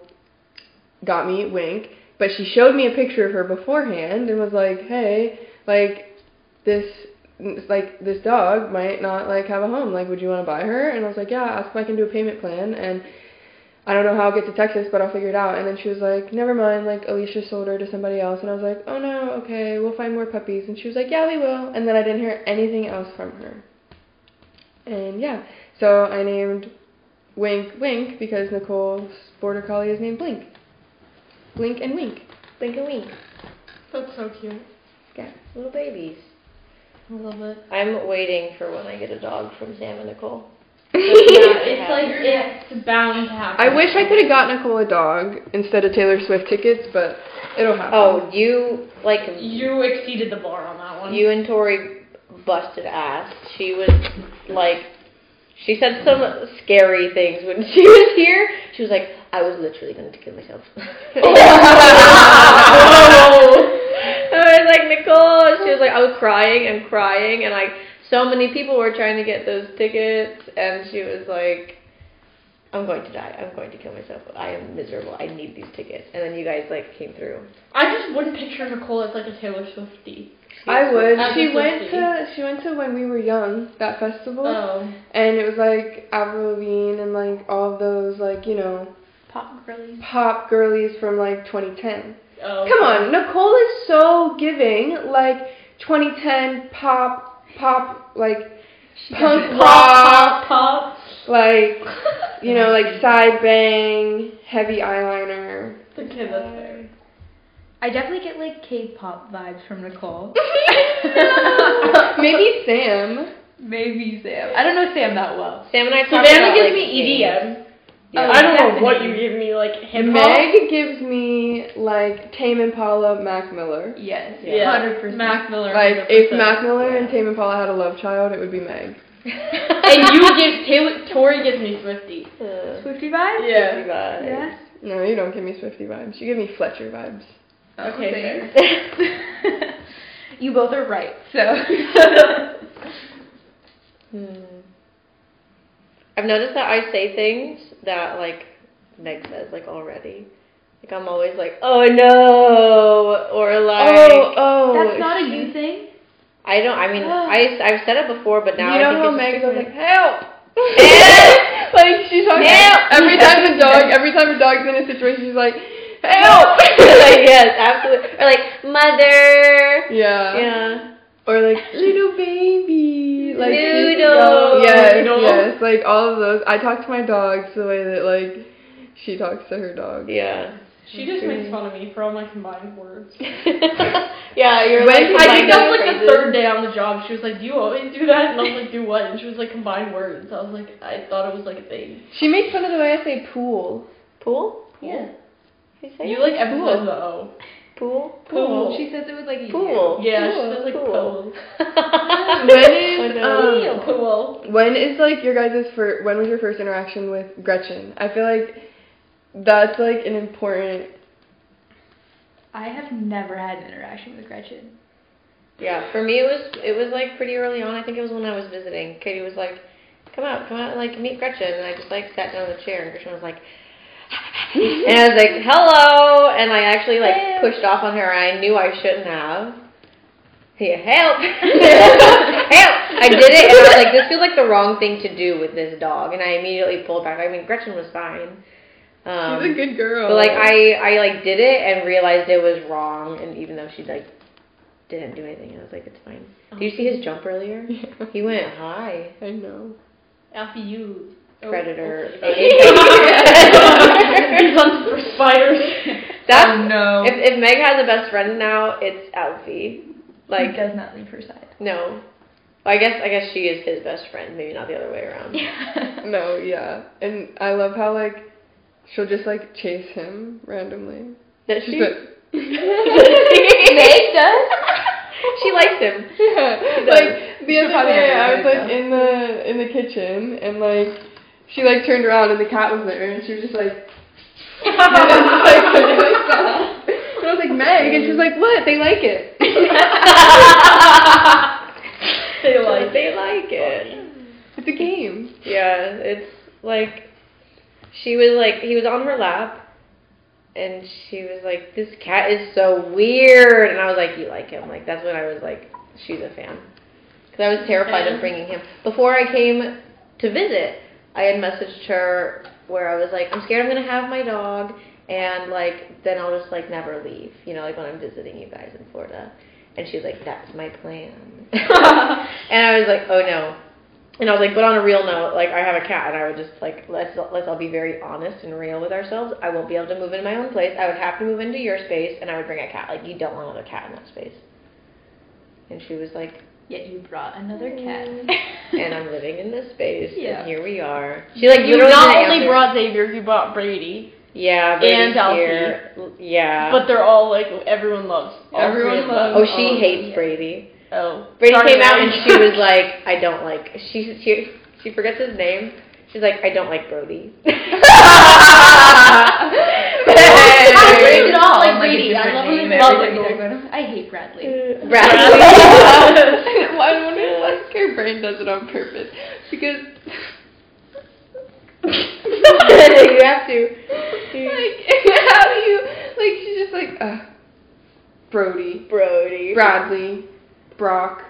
got me Wink, but she showed me a picture of her beforehand and was like, "Hey, like this like this dog might not like have a home. Like, would you want to buy her?" And I was like, "Yeah, ask if I can do a payment plan." And I don't know how I'll get to Texas, but I'll figure it out. And then she was like, "Never mind. Like, Alicia sold her to somebody else." And I was like, "Oh no, okay, we'll find more puppies." And she was like, "Yeah, we will." And then I didn't hear anything else from her. And yeah, so I named Wink Wink because Nicole's border collie is named Blink. Blink and Wink. Blink and wink. That's so cute. Yeah, little babies. I love it. I'm waiting for when I get a dog from Sam and Nicole. (laughs) Yeah, it's like it's bound to happen. I wish I could have got Nicole a dog instead of Taylor Swift tickets, but it'll happen. Oh, you like You exceeded the bar on that one. you and Tori busted ass. She was like, she said some scary things when (laughs) she was here. She was like, I was literally going to kill myself. (laughs) Oh. (laughs) I was like Nicole. She was like, I was crying and crying, and like so many people were trying to get those tickets, and she was like. I'm going to die. I'm going to kill myself. I am miserable. I need these tickets. And then you guys like came through. I just wouldn't picture Nicole as like a Taylor Swiftie. I would. As She went to she went to when we were young that festival, Oh. and it was like Avril Lavigne and like all those like you know Pop girlies. pop girlies from like 2010. Oh. Come on, Nicole is so giving like 2010 pop pop like punk Pop, rock pop, pop. like you know like (laughs) side bang heavy eyeliner. Okay, that's fair. I definitely get like K-pop vibes from Nicole. (laughs) (laughs) Maybe Sam. Maybe Sam. I don't know Sam that well. Sam and I talked Savannah about, gives like, me names. EDM. Yeah. I don't know what you give me, like hip hop. Meg gives me like Tame Impala, Mac Miller. Yes. Yeah. Hundred percent. Mac Miller. Like if 100%. Mac Miller and Tame Impala had a love child, it would be Meg. (laughs) and you give Taylor, Tori gives me Swifty. Uh, Swifty vibes. Yeah. you guys. Yeah. No, you don't give me Swifty vibes. You give me Fletcher vibes. Okay, thanks. (laughs) (laughs) you both are right. So. Hmm. I've noticed that I say things that like Meg says like already. Like I'm always like, oh no, or like oh, oh. That's not a you thing. I don't. I mean, (sighs) I I've said it before, but now you know I how think Meg it's goes like, help! Help! (laughs) like she's talks Help! every time the dog, (laughs) every time a dog's in a situation, she's like, help! (laughs) like yes, absolutely. Or like mother. yeah. Yeah. Or like (laughs) little baby, like she's- Noodle. Yes, Noodle. yes, like all of those. I talk to my dogs the way that like she talks to her dog. Yeah. She just makes fun of me for all my combined words. (laughs) yeah, you're When like. I think that was like the third day on the job. She was like, "Do you always do that?" And I was like, "Do what?" And she was like, "Combine words." I was like, I thought it was like a thing. She makes fun of the way I say pool. Pool. Yeah. You say You like emphasize the O. pool. Pool. She says it was like a Pool. Yeah, Cool, she says like cool. pool. (laughs) When is um, Pool. when is like your guys' first? When was your first interaction with Gretchen? I feel like that's like an important. I have never had an interaction with Gretchen. Yeah, for me it was it was like pretty early on. I think it was when I was visiting. Katie was like, "Come out, come out, and like meet Gretchen." And I just like sat down in the chair, and Gretchen was like, and I was like, "Hello," and I actually like Help. pushed off on her. I knew I shouldn't have. Yeah, help, (laughs) help! I did it, and I was like, "This feels like the wrong thing to do with this dog," and I immediately pulled back. I mean, Gretchen was fine. Um, She's a good girl. but like I, I like did it and realized it was wrong, and even though she like didn't do anything, I was like, it's fine. Did you see his jump earlier? (laughs) He went high. I know. Alfie, you. Oh, Predator. (laughs) He's hunting for spiders. That's Oh, no. if if Meg has a best friend now, it's Alfie. Like Like does not leave her side. no, I guess I guess she is his best friend, maybe not the other way around. (laughs) No, yeah, and I love how like she'll just like chase him randomly. Does she? (laughs) Meg does. She likes him. Yeah, like the other day, I was like in the in the kitchen, and like she like turned around and the cat was there, and she was just like, (laughs) (laughs) and then just, like, turning like that. And I was like Meg, and she was like, what? They like it. (laughs) They like they like it. It's a game. Yeah, it's like she was like he was on her lap and she was like, "This cat is so weird," and I was like, "You like him?" Like that's when I was like, "She's a fan," because I was terrified of bringing him. Before I came to visit, I had messaged her where I was like, "I'm scared I'm gonna have my dog." And like then I'll just like never leave, you know, like when I'm visiting you guys in Florida. And she was like, "That's my plan." (laughs) and I was like, "Oh no." And I was like, "But on a real note, like I have a cat, and I would just like let's let's all be very honest and real with ourselves. I won't be able to move in my own place. I would have to move into your space, and I would bring a cat. Like you don't want another cat in that space." And she was like, Yet you brought another mm. cat. "And I'm living in this space, Yeah. and here we are." She like you literally not only answer. brought Xavier, you brought Brady. yeah, Brady's and Alfie. here. Yeah. But they're all like everyone loves. all Everyone three of them. loves- oh, she Oh, hates yeah. Brady. Oh. Brady Sorry, came out and she was like, I don't like. She she she forgets his name. She's like, I don't like Brody. (laughs) (laughs) I Hey. did not like Brady. I different love him name as every well. time you talk about him. I hate Bradley. Bradley. I wonder like her brain does it on purpose because (laughs) you have to. (laughs) like how do you like she's just like uh Brody, Brody. Bradley, Brock,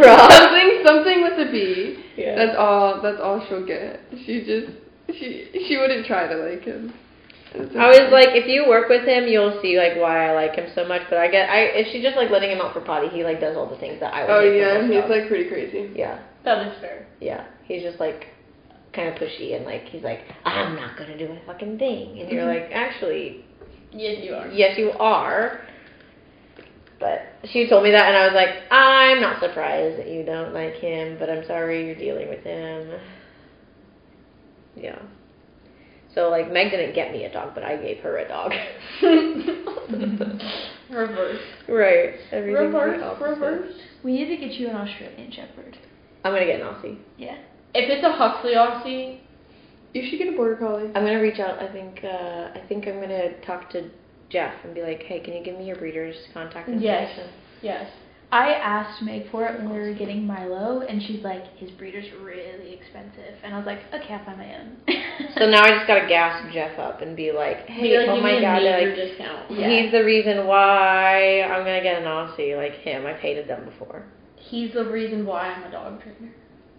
Brock. (laughs) something something with a B. Yeah. That's all. That's all she'll get. She just she she wouldn't try to like him. It's I was like, if you work with him, you'll see like why I like him so much. But I get, I if she's just like letting him out for potty, he like does all the things that I would. oh yeah, most he's dogs. like pretty crazy. yeah, That is fair. yeah. He's just like kind of pushy and like he's like, I'm not gonna do a fucking thing, and you're mm-hmm. like, actually, Yes, you are. yes, you are. But she told me that, and I was like, I'm not surprised that you don't like him, but I'm sorry you're dealing with him. Yeah. So like Meg didn't get me a dog, but I gave her a dog. (laughs) Reverse. right. Everything's the Reverse. Reverse. We need to get you an Australian Shepherd. I'm gonna get an Aussie. Yeah. If it's a Huxley Aussie, You should get a border collie. I'm gonna reach out. I think. Uh, I think I'm gonna talk to Jeff and be like, Hey, can you give me your breeder's contact information?" Yes. information? yes. I asked Meg for it when we were getting Milo, and she's like, his breeder's really expensive. And I was like, okay, I'll find my own. So now I just gotta gas Jeff up and be like, Hey, Be like, oh my god, like discount. Yeah. he's the reason why I'm gonna get an Aussie like him. I've hated them before. He's the reason why I'm a dog trainer.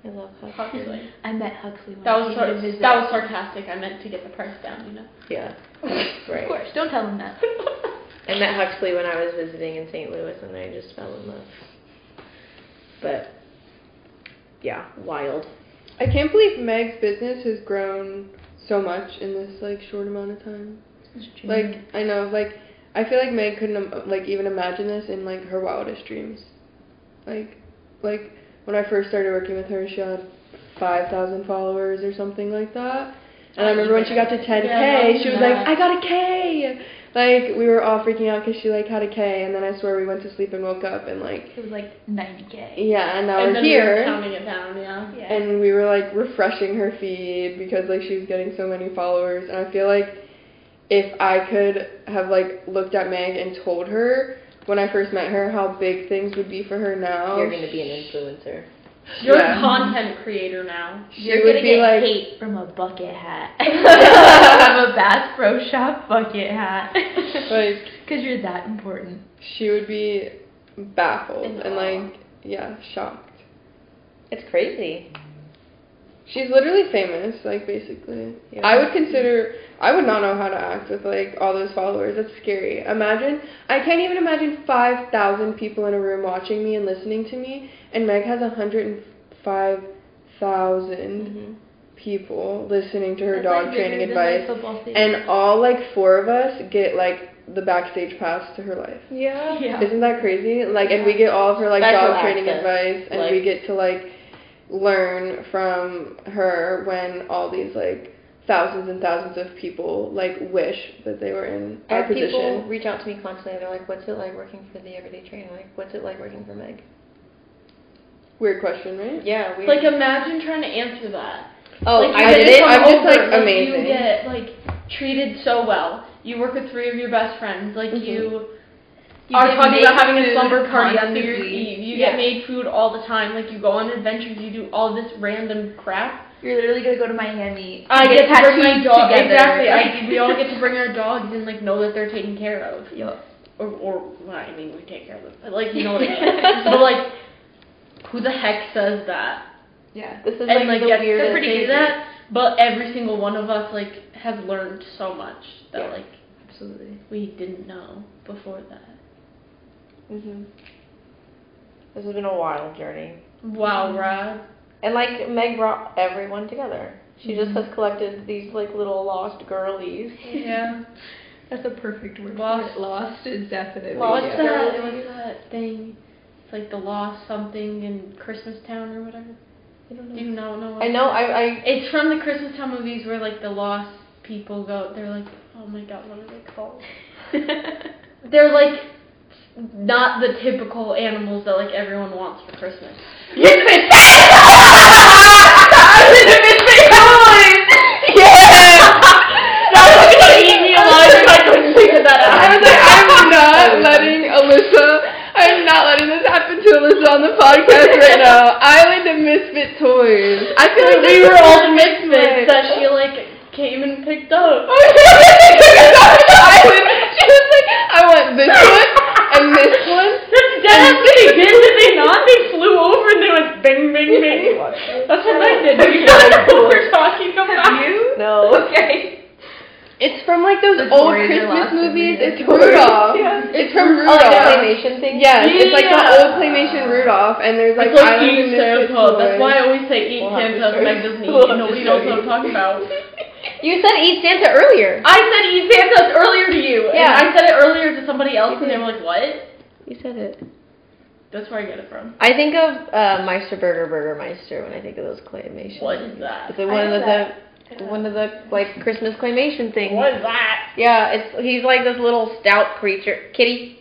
I love Huxley. Huxley. I met Huxley when That was came sar- visit. that was sarcastic. I meant to get the price down, you know. Yeah. Of course, don't tell him that. (laughs) I met Huxley when I was visiting in St. Louis and I just fell in love. But yeah, wild. I can't believe Meg's business has grown so much in this like short amount of time. Like I know, like I feel like Meg couldn't um, like even imagine this in like her wildest dreams. Like, like when I first started working with her, she had five thousand followers or something like that. And I remember when she got to 10k, Yeah, she was yeah. like, "I got a K!" Like we were all freaking out because she like had a K, and then I swear we went to sleep and woke up and like, It was like 90k. yeah, and now and we're then we were here. counting it down, yeah. Yeah. and we were like refreshing her feed because like she was getting so many followers and I feel like if I could have like looked at Meg and told her when I first met her how big things would be for her now You're gonna be an influencer. You're Yeah. a content creator now. she You're would gonna be get like hate from a bucket hat. from (laughs) (laughs) a Bass Pro Shop bucket hat. (laughs) like Because you're that important. she would be baffled In and like yeah shocked It's crazy. She's literally famous like basically Yeah. I would consider I would not know how to act with like all those followers that's scary imagine I can't even imagine 5,000 people in a room watching me and listening to me and Meg has 105,000 Mm-hmm. people listening to her That's, dog like, training bigger than, like, advice and all like four of us get like the backstage pass to her life Yeah. yeah. isn't that crazy? Like, and we get all of her like Special dog training access, advice, and we get to like learn from her when all these like thousands and thousands of people like wish that they were in I our have people position. reach out to me constantly. They're like, "What's it like working for the Everyday Trainer? Like, what's it like working for Meg?" Weird question, right? Yeah, we. Like imagine trying to answer that. oh, like, I get did to it. I'm just, over, like, amazing. You get like treated so well. You work with three of your best friends. Like Mhm. you, You are talking about having a slumber party on New Year's. Eve. You Yeah. get made food all the time. Like you go on adventures. You do all this random crap. You're literally gonna go to Miami. I get get to bring my dog. together. Exactly. I, (laughs) we all get to bring our dogs and like know that they're taken care of. Yup. Or, or well, I mean, we take care of them. But like, you know what I mean. (laughs) but like, who the heck says that? Yeah. This is and like, like, the gets weirdest. to pretty say that. But every single one of us like has learned so much that Yeah. like Absolutely. we didn't know before that. Hmm This has been a wild journey. Wow, Rad. And like Meg brought everyone together. She just has collected these like little lost girlies. Yeah. (laughs) That's a perfect word. Lost. Lost is definitely. Lost What's Yeah. that? Girlies. What's that thing? It's like the lost something in Christmas Town or whatever. I don't Do you not know? what I know. I. I It's from the Christmas Town movies where like the lost people go. They're like, oh my god, what are they called? (laughs) They're like not the typical animals that like everyone wants for Christmas. That was gonna eat me alive if I couldn't figure that out. I was like, I'm (laughs) not letting Alyssa. I'm not letting this happen to Alyssa on the podcast right now. Island of Misfit Toys. I feel like we were all the (laughs) misfits way. that she like came and picked up. Island. She was like, I want this one and this one. That's dead what they did, did they not? They flew over and they went bing, bing, bing. That's what I did. Do you know what we're talking about? no. Okay. It's from like those old Christmas movies. It's. Rudolph. Yeah. It's from Oh, like Rudolph. the claymation thing. Yes, it's like the old claymation Rudolph, and there's like It's like Island eat Santa. Toys. That's why I always say eat We'll have to Santa. show Meg you. doesn't (laughs) eat. We'll have to Nobody knows what. I'm talking about. (laughs) You said eat Santa earlier. I said eat Santa earlier to you. Yeah. And I said it earlier to somebody else, and they were like, "What?" You said it. That's where I get it from. I think of uh, Meister Burger Burger Meister when I think of those claymation. What is that? It's like one of know the one of the like Christmas claymation things. What is that? Yeah, it's he's like this little stout creature, kitty.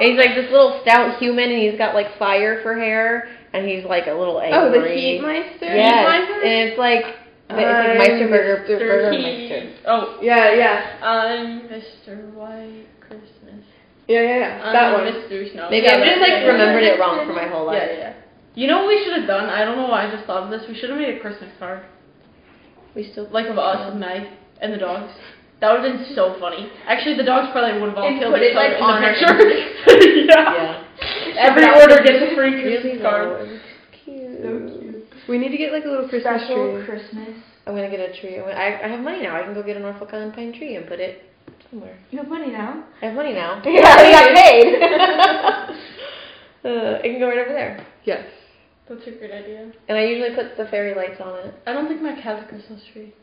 He's like this little stout human, and he's got like fire for hair, and he's like a little angry. Oh, the Heat Meister. Yes, Meister? and it's like it's like I'm Meister Burger Mr. Burger Meister. Oh, Yeah, yeah, I'm Mr. White Christmas. yeah, yeah, yeah. I'm That one. Mr. Snow. Maybe Yeah, I've just like remembered it wrong for my whole life. Yeah, yeah. You know what we should have done? I don't know why I just thought of this. We should have made a Christmas card. We still Like of us and Meg and the dogs. That would have been so funny. Actually, the dogs probably would have all And killed each other like, in the picture. (laughs) (laughs) yeah. yeah. Every order gets a free Really Christmas though, card. cute. So cute. We need to get like a little Christmas Special tree. Christmas. I'm gonna get a tree. I'm I, I have money now. I can go get a Norfolk Island pine tree and put it somewhere. You have money now. I have money now. (laughs) Yeah, I got paid. uh, it can go right over there. Yes. That's a great idea. And I usually put the fairy lights on it. I don't think Meg has a Christmas tree.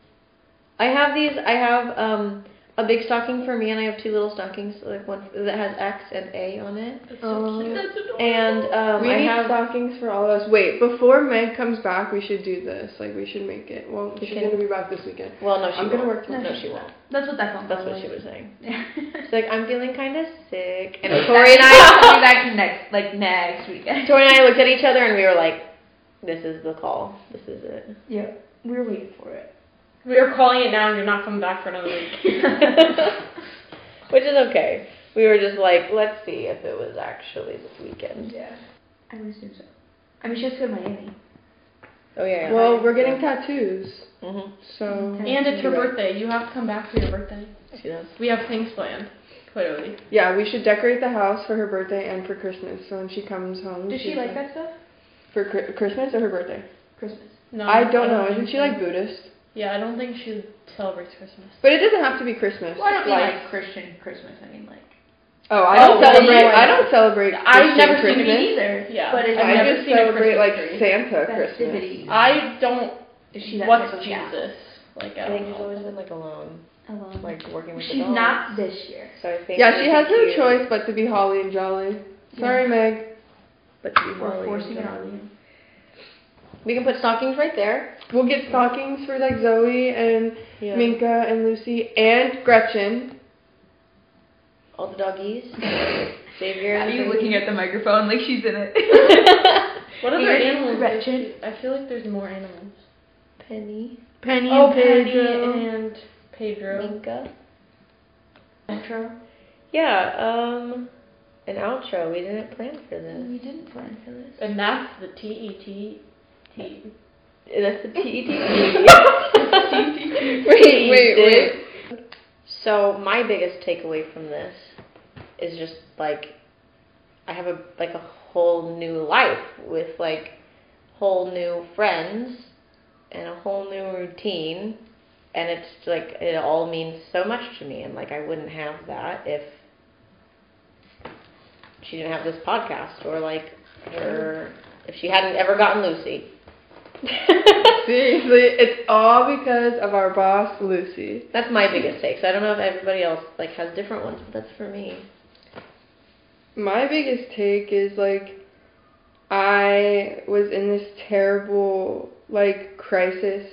I have these. I have um a big stocking for me, and I have two little stockings, like one that has X and A on it. That's Oh. so cute. That's adorable. And um, we I need have. stockings for all of us. Wait, before Meg comes back, we should do this. Like, we should make it. Well, You she's can- gonna be back this weekend. Well, no, she I'm won't. gonna work No, tomorrow. she won't. That's what that phone That's call what she was. was saying. (laughs) She's like, I'm feeling kind of sick, and Tori Tori and I'll be back next, like next weekend. Tori and I looked at each other, and we were like, "This is the call. This is it." Yeah, we're waiting for it. We are calling it now, and you're not coming back for another week. (laughs) Which is okay. We were just like, let's see if it was actually this weekend. Yeah. I would assume so. I mean, she has to go to Miami. Oh yeah. yeah. Well, we're getting tattoos, Mhm. so. and it's her birthday. You have to come back for your birthday. She does. We have things planned. Clearly. Yeah, we should decorate the house for her birthday and for Christmas. So when she comes home. Does she she's like that stuff? For Chri- Christmas or her birthday? Christmas. No, I don't know. think Isn't she like Buddhist? Yeah, I don't think she celebrates Christmas. But it doesn't have to be Christmas. Well, I don't mean like, like Christian Christmas. I mean like. Oh, I Oh, don't well, celebrate. I don't celebrate. I've Christian never seen Christmas. me either. Yeah, But it's I've I never just seen a celebrate like tree. Santa Christmas. I don't. Is she that What's type of? Jesus? Like I I think don't she's always been like alone, Alone. like working with the She's dogs. not this year. So I think. Yeah, she has no cute, choice but to be holly and jolly. Sorry, Meg. But to be We're Holly forcing and it Jolly. You. We can put stockings right there. We'll get stockings for like Zoe and Yeah. Minka and Lucy and Gretchen. All the doggies. (laughs) Savior. Are you Savior. looking at the microphone like she's in it? (laughs) What other animals? Gretchen. I feel like there's more animals. Penny. Penny Oh, and Penny Pedro. and Pedro. Minka. Outro. Yeah. Um. An outro. We didn't plan for this. We didn't plan for this. And that's the T E T T. That's the TTT. (laughs) Wait, wait, wait. So my biggest takeaway from this is just like I have a like a whole new life with like whole new friends and a whole new routine and it's like it all means so much to me and like I wouldn't have that if she didn't have this podcast or like or if she hadn't ever gotten Lucy. (laughs) Seriously, it's all because of our boss, Lucy. That's my biggest take. So I don't know if everybody else like has different ones, but that's for me. My biggest take is like I was in this terrible like crisis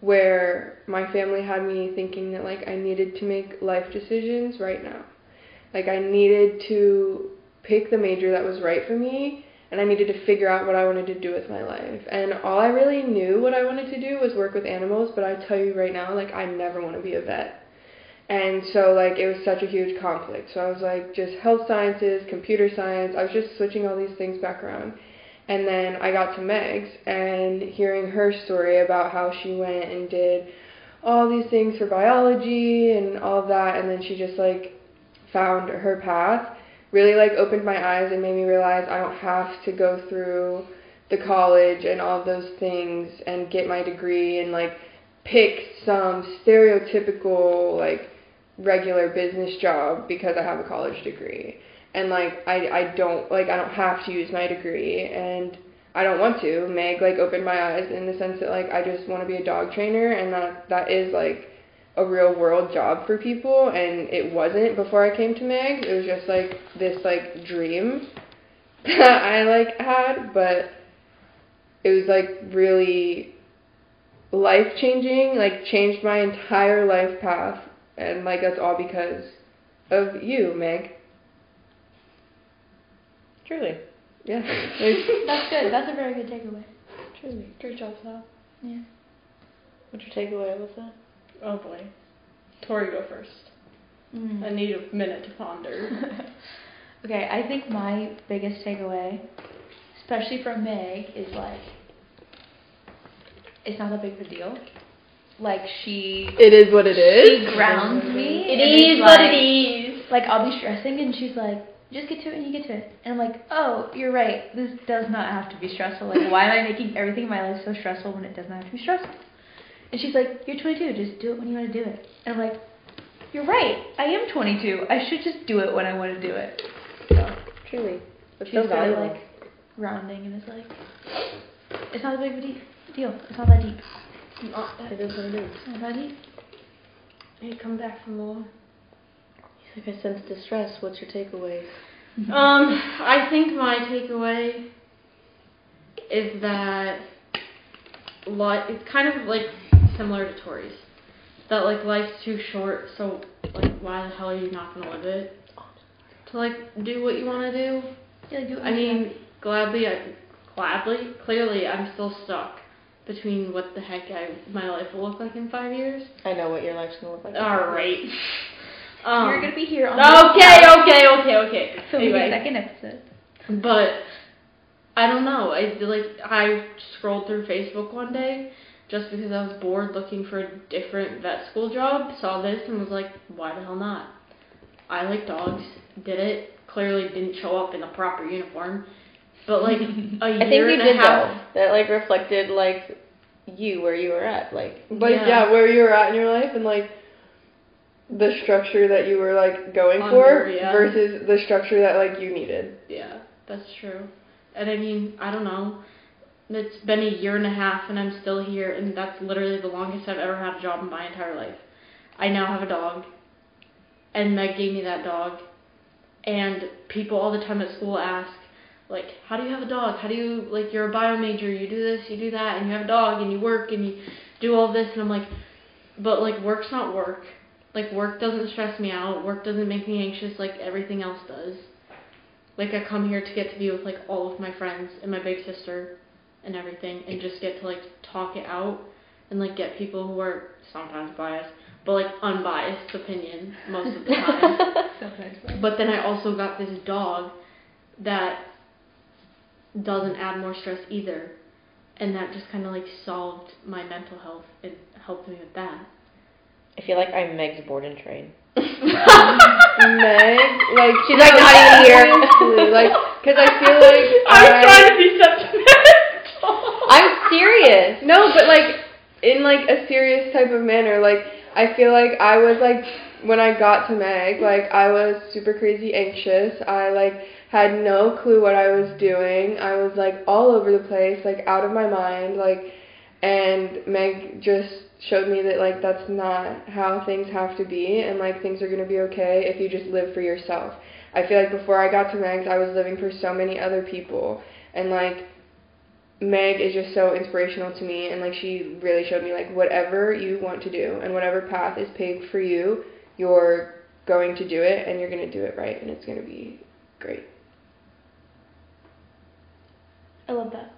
where my family had me thinking that like I needed to make life decisions right now. Like I needed to pick the major that was right for me and I needed to figure out what I wanted to do with my life. And all I really knew what I wanted to do was work with animals, but I tell you right now, like I never want to be a vet. And so like it was such a huge conflict. So I was like just health sciences, computer science. I was just switching all these things back around. And then I got to Meg's and hearing her story about how she went and did all these things for biology and all that and then she just like found her path really like opened my eyes and made me realize I don't have to go through the college and all those things and get my degree and like pick some stereotypical like regular business job because I have a college degree. And like I I don't like I don't have to use my degree and I don't want to. Meg like opened my eyes in the sense that like I just want to be a dog trainer and that that is like a real world job for people and it wasn't before I came to Meg. It was just like this like dream (laughs) that I like had, but it was like really life changing, like changed my entire life path and like that's all because of you, Meg. Truly. Yeah. (laughs) That's good. (laughs) That's a very good takeaway. Truly. Great job, Sav. Yeah. What's your takeaway with that? Oh boy. Tori, go first. Mm. I need a minute to ponder. (laughs) okay, I think my biggest takeaway, especially from Meg, is like it's not that big of a deal. Like she It is what it she is. grounds me. It and it's what like- it is. Like I'll be stressing and she's like, just get to it and you get to it. And I'm like, oh, you're right. This does not have to be stressful. Like why am I making everything in my life so stressful when it doesn't have to be stressful? And she's like, you're 22. Just do it when you want to do it. And I'm like, you're right. I am 22. I should just do it when I want to do it. So Truly. It's she's so like rounding and it's like, it's not a big of a de- deal. It's not that deep. Not that- it is what it is. It's not that deep. Hey, come back from the law. He's like, I sense distress. What's your takeaway? Um, I think my takeaway is that lot. it's kind of like similar to Tori's. That like life's too short, so like why the hell are you not gonna live it? To like do what you want to do. Yeah, do I mean, gladly, I, gladly, clearly, I'm still stuck between what the heck I, my life will look like in five years. I know what your life's gonna look like. All right. (laughs) Um, you're gonna be here on okay, okay, okay, okay. filming Anyway. the second episode. But I don't know. I like I scrolled through Facebook one day just because I was bored looking for a different vet school job. Saw this and was like, why the hell not? I like dogs. Did it. Clearly didn't show up in the proper uniform. But like (laughs) a year I think you and did a half. though. That like reflected like you where you were at. Like Like Yeah. yeah. where you were at in your life and like the structure that you were like going Under, for yeah. versus the structure that like you needed. Yeah, that's true. And I mean, I don't know. It's been a year and a half and I'm still here and that's literally the longest I've ever had a job in my entire life. I now have a dog. And Meg gave me that dog. And people all the time at school ask, like, how do you have a dog? How do you, like, you're a bio major, you do this, you do that, and you have a dog, and you work, and you do all this. And I'm like, but, like, work's not work. Like, work doesn't stress me out. Work doesn't make me anxious like everything else does. Like, I come here to get to be with, like, all of my friends and my big sister and everything, and just get to, like, talk it out and, like, get people who are sometimes biased, but, like, unbiased opinion most of the (laughs) time. But then I also got this dog that doesn't add more stress either. and that just kind of like solved my mental health. It helped me with that. I feel like I'm Meg's board and train. (laughs) Meg, like She's like, not even here. like, because I feel (laughs) like I was I- trying to be sentimental. Serious. No, but like in like a serious type of manner. Like I feel like I was like when I got to Meg, like I was super crazy anxious. I like had no clue what I was doing. I was like all over the place, like out of my mind, like and Meg just showed me that like that's not how things have to be and like things are going to be okay if you just live for yourself. I feel like before I got to Meg's, I was living for so many other people and like Meg is just so inspirational to me and like she really showed me like whatever you want to do and whatever path is paved for you, you're going to do it and you're going to do it right and it's going to be great. I love that.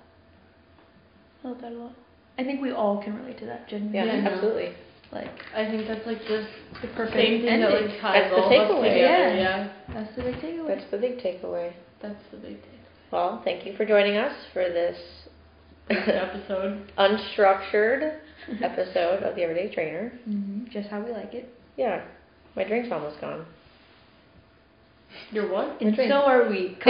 I love that a lot. I think we all can relate to that, Jen. Yeah, Yeah, absolutely. Like, I think that's like just the perfect same thing that like ties That's the all of us takeaway. together. Yeah. Yeah, That's the big takeaway. That's the big takeaway. that's the big takeaway. Well, thank you for joining us for this episode. unstructured episode of the Everyday Trainer. hmm Just how we like it. Yeah, my drink's almost gone. Your what? And drink. so are we. (laughs)